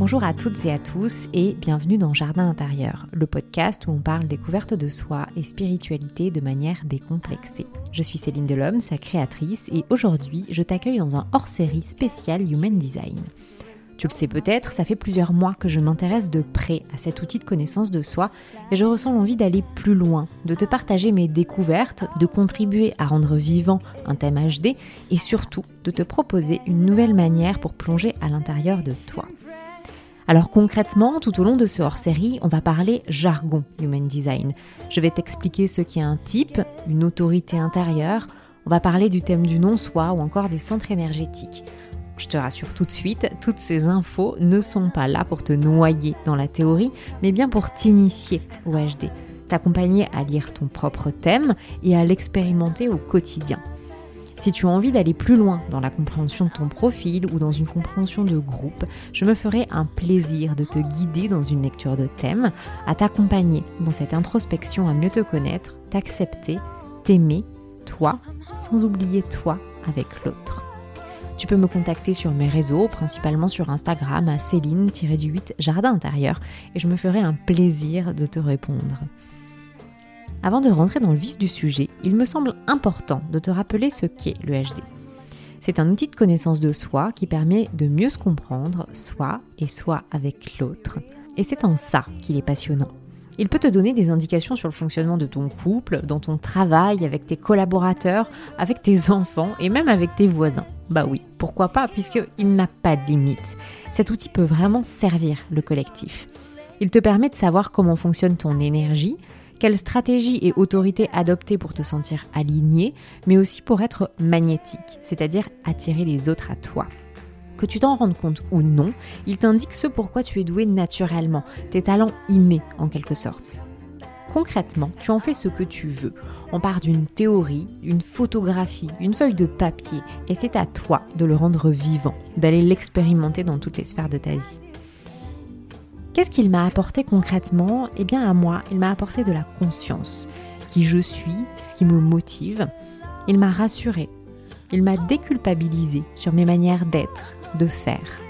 Bonjour à toutes et à tous et bienvenue dans Jardin intérieur, le podcast où on parle découverte de soi et spiritualité de manière décomplexée. Je suis Céline Delhomme, sa créatrice, et aujourd'hui je t'accueille dans un hors-série spécial Human Design. Tu le sais peut-être, ça fait plusieurs mois que je m'intéresse de près à cet outil de connaissance de soi et je ressens l'envie d'aller plus loin, de te partager mes découvertes, de contribuer à rendre vivant un thème HD et surtout de te proposer une nouvelle manière pour plonger à l'intérieur de toi. Alors concrètement, tout au long de ce hors-série, on va parler jargon Human Design. Je vais t'expliquer ce qu'est un type, une autorité intérieure, on va parler du thème du non-soi ou encore des centres énergétiques. Je te rassure tout de suite, toutes ces infos ne sont pas là pour te noyer dans la théorie, mais bien pour t'initier au HD, t'accompagner à lire ton propre thème et à l'expérimenter au quotidien. Si tu as envie d'aller plus loin dans la compréhension de ton profil ou dans une compréhension de groupe, je me ferai un plaisir de te guider dans une lecture de thème, à t'accompagner dans cette introspection à mieux te connaître, t'accepter, t'aimer, toi, sans oublier toi avec l'autre. Tu peux me contacter sur mes réseaux, principalement sur Instagram à Céline-8 Jardin intérieur, et je me ferai un plaisir de te répondre. Avant de rentrer dans le vif du sujet, il me semble important de te rappeler ce qu'est le HD. C'est un outil de connaissance de soi qui permet de mieux se comprendre, soi et soi avec l'autre. Et c'est en ça qu'il est passionnant. Il peut te donner des indications sur le fonctionnement de ton couple, dans ton travail, avec tes collaborateurs, avec tes enfants et même avec tes voisins. Bah oui, pourquoi pas, puisqu'il n'a pas de limite. Cet outil peut vraiment servir le collectif. Il te permet de savoir comment fonctionne ton énergie, quelle stratégie et autorité adopter pour te sentir aligné, mais aussi pour être magnétique, c'est-à-dire attirer les autres à toi. Que tu t'en rendes compte ou non, il t'indique ce pourquoi tu es doué naturellement, tes talents innés en quelque sorte. Concrètement, tu en fais ce que tu veux. On part d'une théorie, une photographie, une feuille de papier, et c'est à toi de le rendre vivant, d'aller l'expérimenter dans toutes les sphères de ta vie. Qu'est-ce qu'il m'a apporté concrètement? Eh bien à moi, il m'a apporté de la conscience, qui je suis, ce qui me motive. Il m'a rassuré, il m'a déculpabilisé sur mes manières d'être, de faire.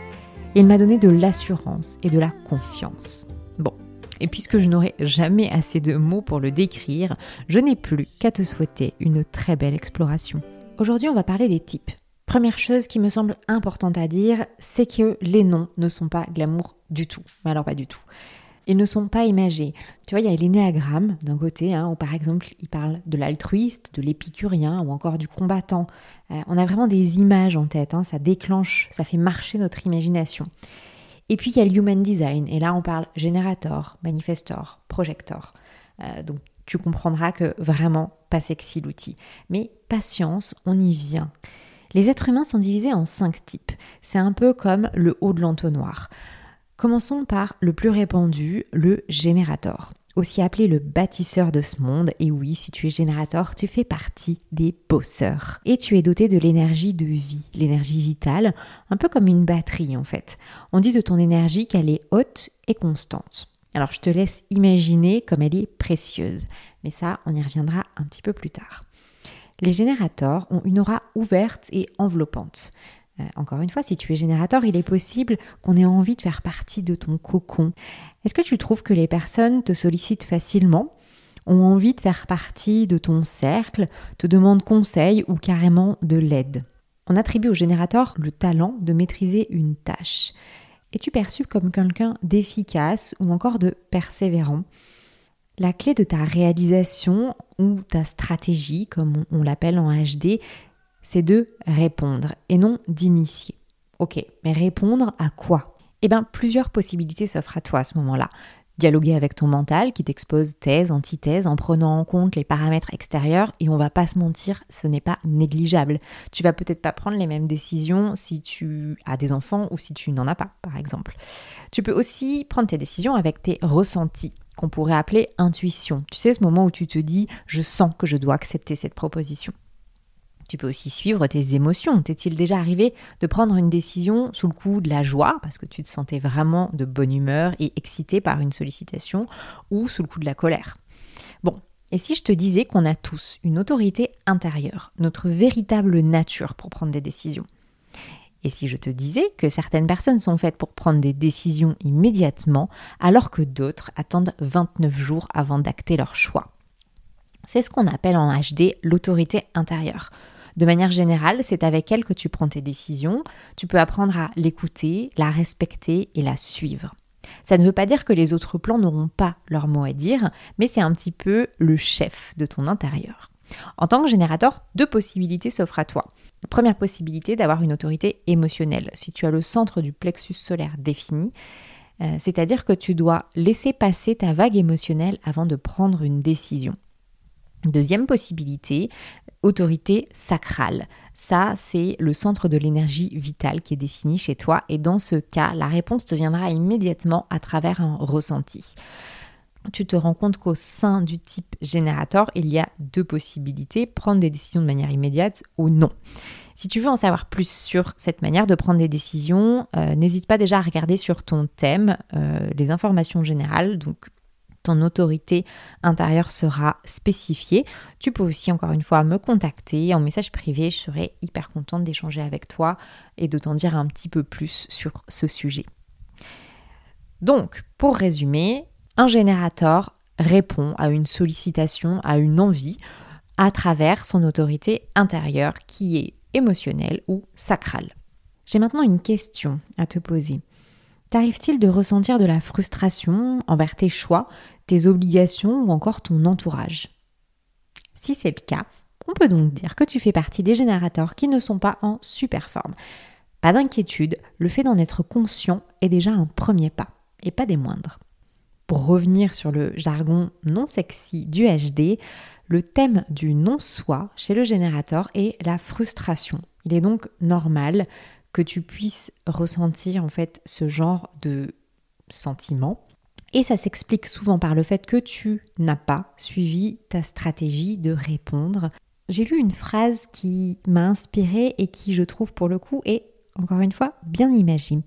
Il m'a donné de l'assurance et de la confiance. Bon, et puisque je n'aurai jamais assez de mots pour le décrire, je n'ai plus qu'à te souhaiter une très belle exploration. Aujourd'hui, on va parler des types. Première chose qui me semble importante à dire, c'est que les noms ne sont pas glamour du tout. Mais alors pas du tout. Ils ne sont pas imagés. Tu vois, il y a l'énéagramme d'un côté, hein, où par exemple il parle de l'altruiste, de l'épicurien ou encore du combattant. Euh, on a vraiment des images en tête, hein, ça déclenche, ça fait marcher notre imagination. Et puis il y a le human design, et là on parle générateur, manifestor, projector. Euh, donc tu comprendras que vraiment pas sexy l'outil. Mais patience, on y vient. Les êtres humains sont divisés en cinq types. C'est un peu comme le haut de l'entonnoir. Commençons par le plus répandu, le générateur aussi appelé le bâtisseur de ce monde. Et oui, si tu es générateur, tu fais partie des bosseurs. Et tu es doté de l'énergie de vie, l'énergie vitale, un peu comme une batterie en fait. On dit de ton énergie qu'elle est haute et constante. Alors je te laisse imaginer comme elle est précieuse. Mais ça, on y reviendra un petit peu plus tard. Les générateurs ont une aura ouverte et enveloppante. Euh, encore une fois, si tu es générateur, il est possible qu'on ait envie de faire partie de ton cocon. Est-ce que tu trouves que les personnes te sollicitent facilement, ont envie de faire partie de ton cercle, te demandent conseil ou carrément de l'aide? On attribue au générateur le talent de maîtriser une tâche. Es-tu perçu comme quelqu'un d'efficace ou encore de persévérant? La clé de ta réalisation ou ta stratégie, comme on l'appelle en HD, c'est de répondre et non d'initier. Ok, mais répondre à quoi? Eh bien, plusieurs possibilités s'offrent à toi à ce moment-là. Dialoguer avec ton mental qui t'expose thèse, antithèse en prenant en compte les paramètres extérieurs et on va pas se mentir, ce n'est pas négligeable. Tu vas peut-être pas prendre les mêmes décisions si tu as des enfants ou si tu n'en as pas, par exemple. Tu peux aussi prendre tes décisions avec tes ressentis qu'on pourrait appeler intuition. Tu sais, ce moment où tu te dis je sens que je dois accepter cette proposition. Tu peux aussi suivre tes émotions. T'est-il déjà arrivé de prendre une décision sous le coup de la joie, parce que tu te sentais vraiment de bonne humeur et excité par une sollicitation, ou sous le coup de la colère? Bon, et si je te disais qu'on a tous une autorité intérieure, notre véritable nature pour prendre des décisions? Et si je te disais que certaines personnes sont faites pour prendre des décisions immédiatement, alors que d'autres attendent 29 jours avant d'acter leur choix C'est ce qu'on appelle en HD l'autorité intérieure. De manière générale, c'est avec elle que tu prends tes décisions, tu peux apprendre à l'écouter, la respecter et la suivre. Ça ne veut pas dire que les autres plans n'auront pas leur mot à dire, mais c'est un petit peu le chef de ton intérieur. En tant que générateur, deux possibilités s'offrent à toi. Première possibilité d'avoir une autorité émotionnelle. Si tu as le centre du plexus solaire défini, euh, c'est-à-dire que tu dois laisser passer ta vague émotionnelle avant de prendre une décision. Deuxième possibilité, autorité sacrale. Ça, c'est le centre de l'énergie vitale qui est défini chez toi et dans ce cas, la réponse te viendra immédiatement à travers un ressenti. Tu te rends compte qu'au sein du type générateur, il y a deux possibilités, prendre des décisions de manière immédiate ou non. Si tu veux en savoir plus sur cette manière de prendre des décisions, euh, n'hésite pas déjà à regarder sur ton thème euh, les informations générales, donc ton autorité intérieure sera spécifiée. Tu peux aussi encore une fois me contacter en message privé, je serai hyper contente d'échanger avec toi et de t'en dire un petit peu plus sur ce sujet. Donc, pour résumer, un générateur répond à une sollicitation, à une envie à travers son autorité intérieure qui est émotionnelle ou sacrale. J'ai maintenant une question à te poser. T'arrive-t-il de ressentir de la frustration envers tes choix, tes obligations ou encore ton entourage? Si c'est le cas, on peut donc dire que tu fais partie des générateurs qui ne sont pas en super forme. Pas d'inquiétude, le fait d'en être conscient est déjà un premier pas, et pas des moindres. Pour revenir sur le jargon non sexy du HD, le thème du non-soi chez le générateur est la frustration. Il est donc normal que tu puisses ressentir en fait ce genre de sentiment. Et ça s'explique souvent par le fait que tu n'as pas suivi ta stratégie de répondre. J'ai lu une phrase qui m'a inspirée et qui, je trouve, pour le coup, est, encore une fois, bien imagine.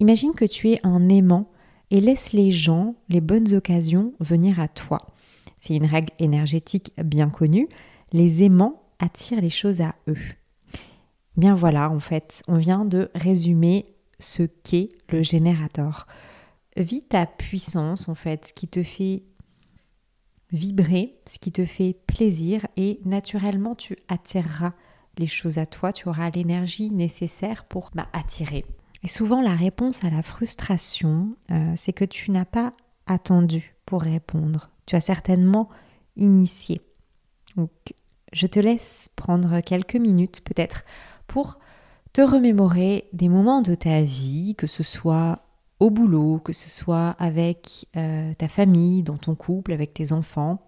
Imagine que tu es un aimant et laisse les gens, les bonnes occasions venir à toi. C'est une règle énergétique bien connue. Les aimants attirent les choses à eux. Bien voilà, en fait, on vient de résumer ce qu'est le générateur. Vis ta puissance, en fait, ce qui te fait vibrer, ce qui te fait plaisir et naturellement tu attireras les choses à toi, tu auras l'énergie nécessaire pour bah, attirer. Et souvent la réponse à la frustration, euh, c'est que tu n'as pas attendu pour répondre. Tu as certainement initié. Donc je te laisse prendre quelques minutes peut-être pour te remémorer des moments de ta vie, que ce soit au boulot, que ce soit avec euh, ta famille, dans ton couple, avec tes enfants,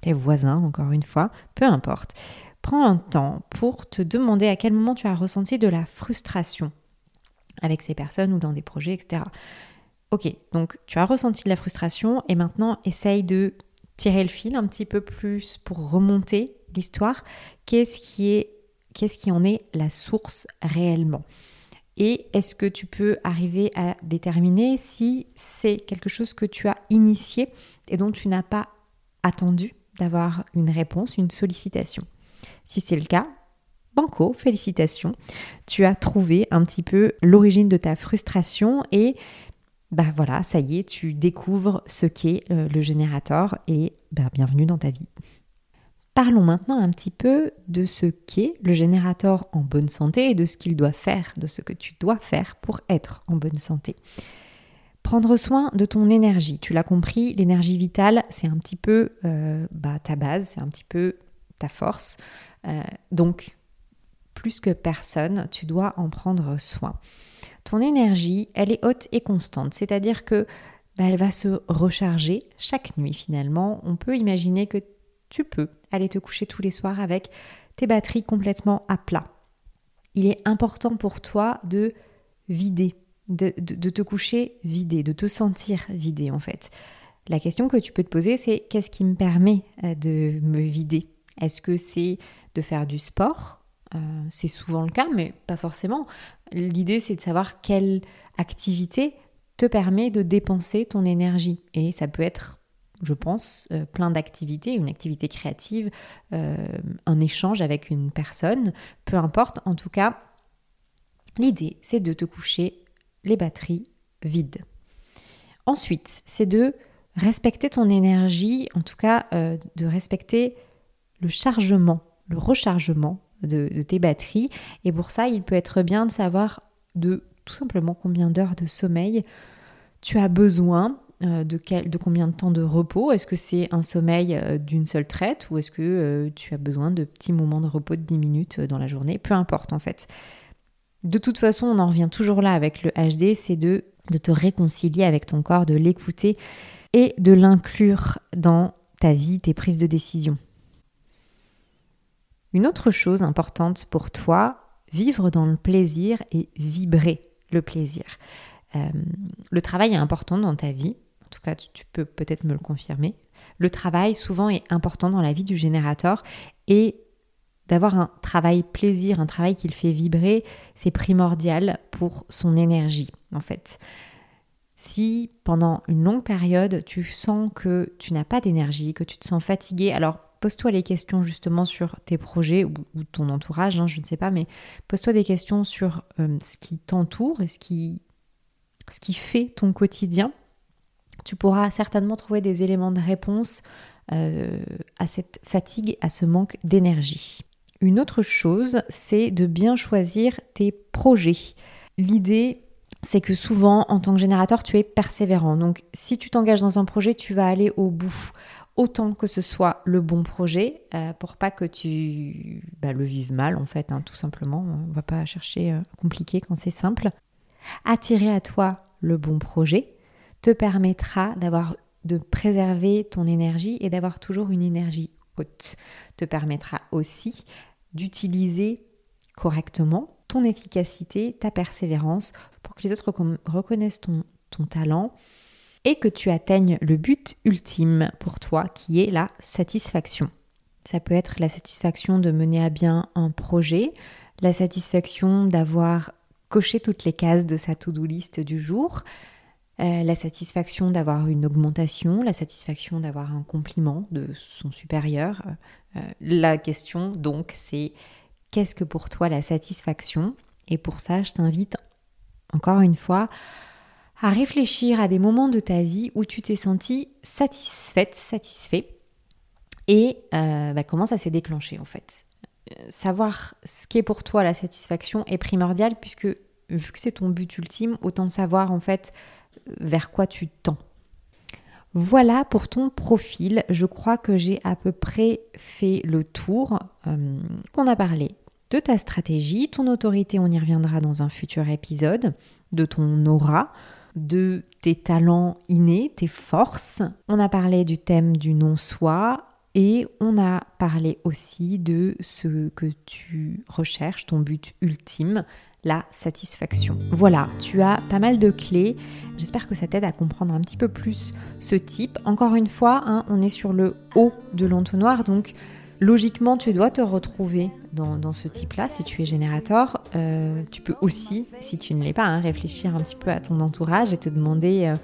tes voisins, encore une fois, peu importe. Prends un temps pour te demander à quel moment tu as ressenti de la frustration avec ces personnes ou dans des projets, etc. Ok, donc tu as ressenti de la frustration et maintenant essaye de tirer le fil un petit peu plus pour remonter l'histoire. Qu'est-ce qui est qu'est-ce qui en est la source réellement? Et est-ce que tu peux arriver à déterminer si c'est quelque chose que tu as initié et dont tu n'as pas attendu d'avoir une réponse, une sollicitation? Si c'est le cas, banco, félicitations. Tu as trouvé un petit peu l'origine de ta frustration et bah voilà, ça y est, tu découvres ce qu'est euh, le générateur et bah, bienvenue dans ta vie. Parlons maintenant un petit peu de ce qu'est le générateur en bonne santé et de ce qu'il doit faire, de ce que tu dois faire pour être en bonne santé. Prendre soin de ton énergie, tu l'as compris, l'énergie vitale, c'est un petit peu euh, bah, ta base, c'est un petit peu ta force. Euh, donc, plus que personne, tu dois en prendre soin. Ton énergie, elle est haute et constante, c'est-à-dire que bah, elle va se recharger chaque nuit finalement. On peut imaginer que tu peux aller te coucher tous les soirs avec tes batteries complètement à plat. Il est important pour toi de vider, de, te coucher vidé, de te sentir vidé en fait. La question que tu peux te poser, c'est qu'est-ce qui me permet euh, de me vider? Est-ce que c'est de faire du sport? Euh, C'est souvent le cas, mais pas forcément. L'idée, c'est de savoir quelle activité te permet de dépenser ton énergie. Et ça peut être je pense, euh, plein d'activités, une activité créative, euh, un échange avec une personne, peu importe. En tout cas, L'idée, c'est de te coucher les batteries vides. Ensuite, c'est de respecter ton énergie, en tout cas de respecter le chargement, le rechargement de, tes batteries. Et pour ça, il peut être bien de savoir de tout simplement combien d'heures de sommeil tu as besoin, euh, de, de, combien de temps de repos. Est-ce que c'est un sommeil euh, d'une seule traite ou est-ce que tu as besoin de petits moments de repos de 10 minutes dans la journée? Peu importe en fait. De toute façon, on en revient toujours là avec le HD, c'est de, de te réconcilier avec ton corps, de l'écouter et de l'inclure dans ta vie, tes prises de décision. Une autre chose importante pour toi, vivre dans le plaisir et vibrer le plaisir. Euh, le travail est important dans ta vie, en tout cas tu peux peut-être me le confirmer. Le travail souvent est important dans la vie du générateur et d'avoir un travail plaisir, un travail qui le fait vibrer, c'est primordial pour son énergie en fait. Si pendant une longue période tu sens que tu n'as pas d'énergie, que tu te sens fatigué, alors pose-toi les questions justement sur tes projets ou, ton entourage, hein, je ne sais pas, mais pose-toi des questions sur euh, ce qui t'entoure et ce qui, ce qui fait ton quotidien. Tu pourras certainement trouver des éléments de réponse euh, à cette fatigue, à ce manque d'énergie. Une autre chose, c'est de bien choisir tes projets. L'idée, c'est que souvent, en tant que générateur, tu es persévérant. Donc, si tu t'engages dans un projet, tu vas aller au bout. Autant que ce soit le bon projet, euh, pour pas que tu bah, le vives mal, en fait, hein, tout simplement. On va pas chercher euh, compliqué quand c'est simple. Attirer à toi le bon projet te permettra d'avoir de préserver ton énergie et d'avoir toujours une énergie haute. Te permettra aussi d'utiliser correctement ton efficacité, ta persévérance pour que les autres reconnaissent ton, ton talent et que tu atteignes le but ultime pour toi qui est la satisfaction. Ça peut être la satisfaction de mener à bien un projet, la satisfaction d'avoir coché toutes les cases de sa to-do list du jour, euh, la satisfaction d'avoir une augmentation, la satisfaction d'avoir un compliment de son supérieur. Euh, la question donc c'est qu'est-ce que pour toi la satisfaction? Et pour ça, je t'invite encore une fois à réfléchir à des moments de ta vie où tu t'es senti satisfaite, satisfait, et euh, bah, comment ça s'est déclenché en fait? savoir ce qu'est pour toi la satisfaction est primordial puisque vu que c'est ton but ultime, autant savoir en fait vers quoi tu tends. Voilà pour ton profil. Je crois que j'ai à peu près fait le tour. Euh, on a parlé de ta stratégie, ton autorité, on y reviendra dans un futur épisode, de ton aura, de tes talents innés, tes forces. On a parlé du thème du non-soi et on a parlé aussi de ce que tu recherches, ton but ultime, la satisfaction. Voilà, tu as pas mal de clés. J'espère que ça t'aide à comprendre un petit peu plus ce type. Encore une fois, hein, on est sur le haut de l'entonnoir, donc logiquement, tu dois te retrouver dans, ce type-là si tu es générateur. Tu peux aussi, si tu ne l'es pas, hein, réfléchir un petit peu à ton entourage et te demander euh,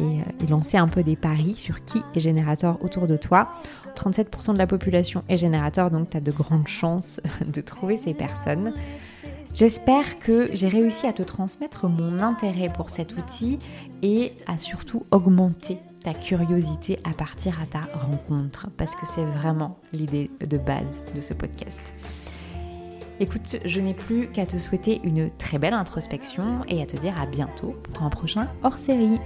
et, euh, et, lancer un peu des paris sur qui est générateur autour de toi. 37% de la population est générateur, donc tu as de grandes chances de trouver ces personnes. J'espère que j'ai réussi à te transmettre mon intérêt pour cet outil et à surtout augmenter curiosité à partir à ta rencontre, parce que c'est vraiment l'idée de base de ce podcast. Écoute, je n'ai plus qu'à te souhaiter une très belle introspection et à te dire à bientôt pour un prochain hors série.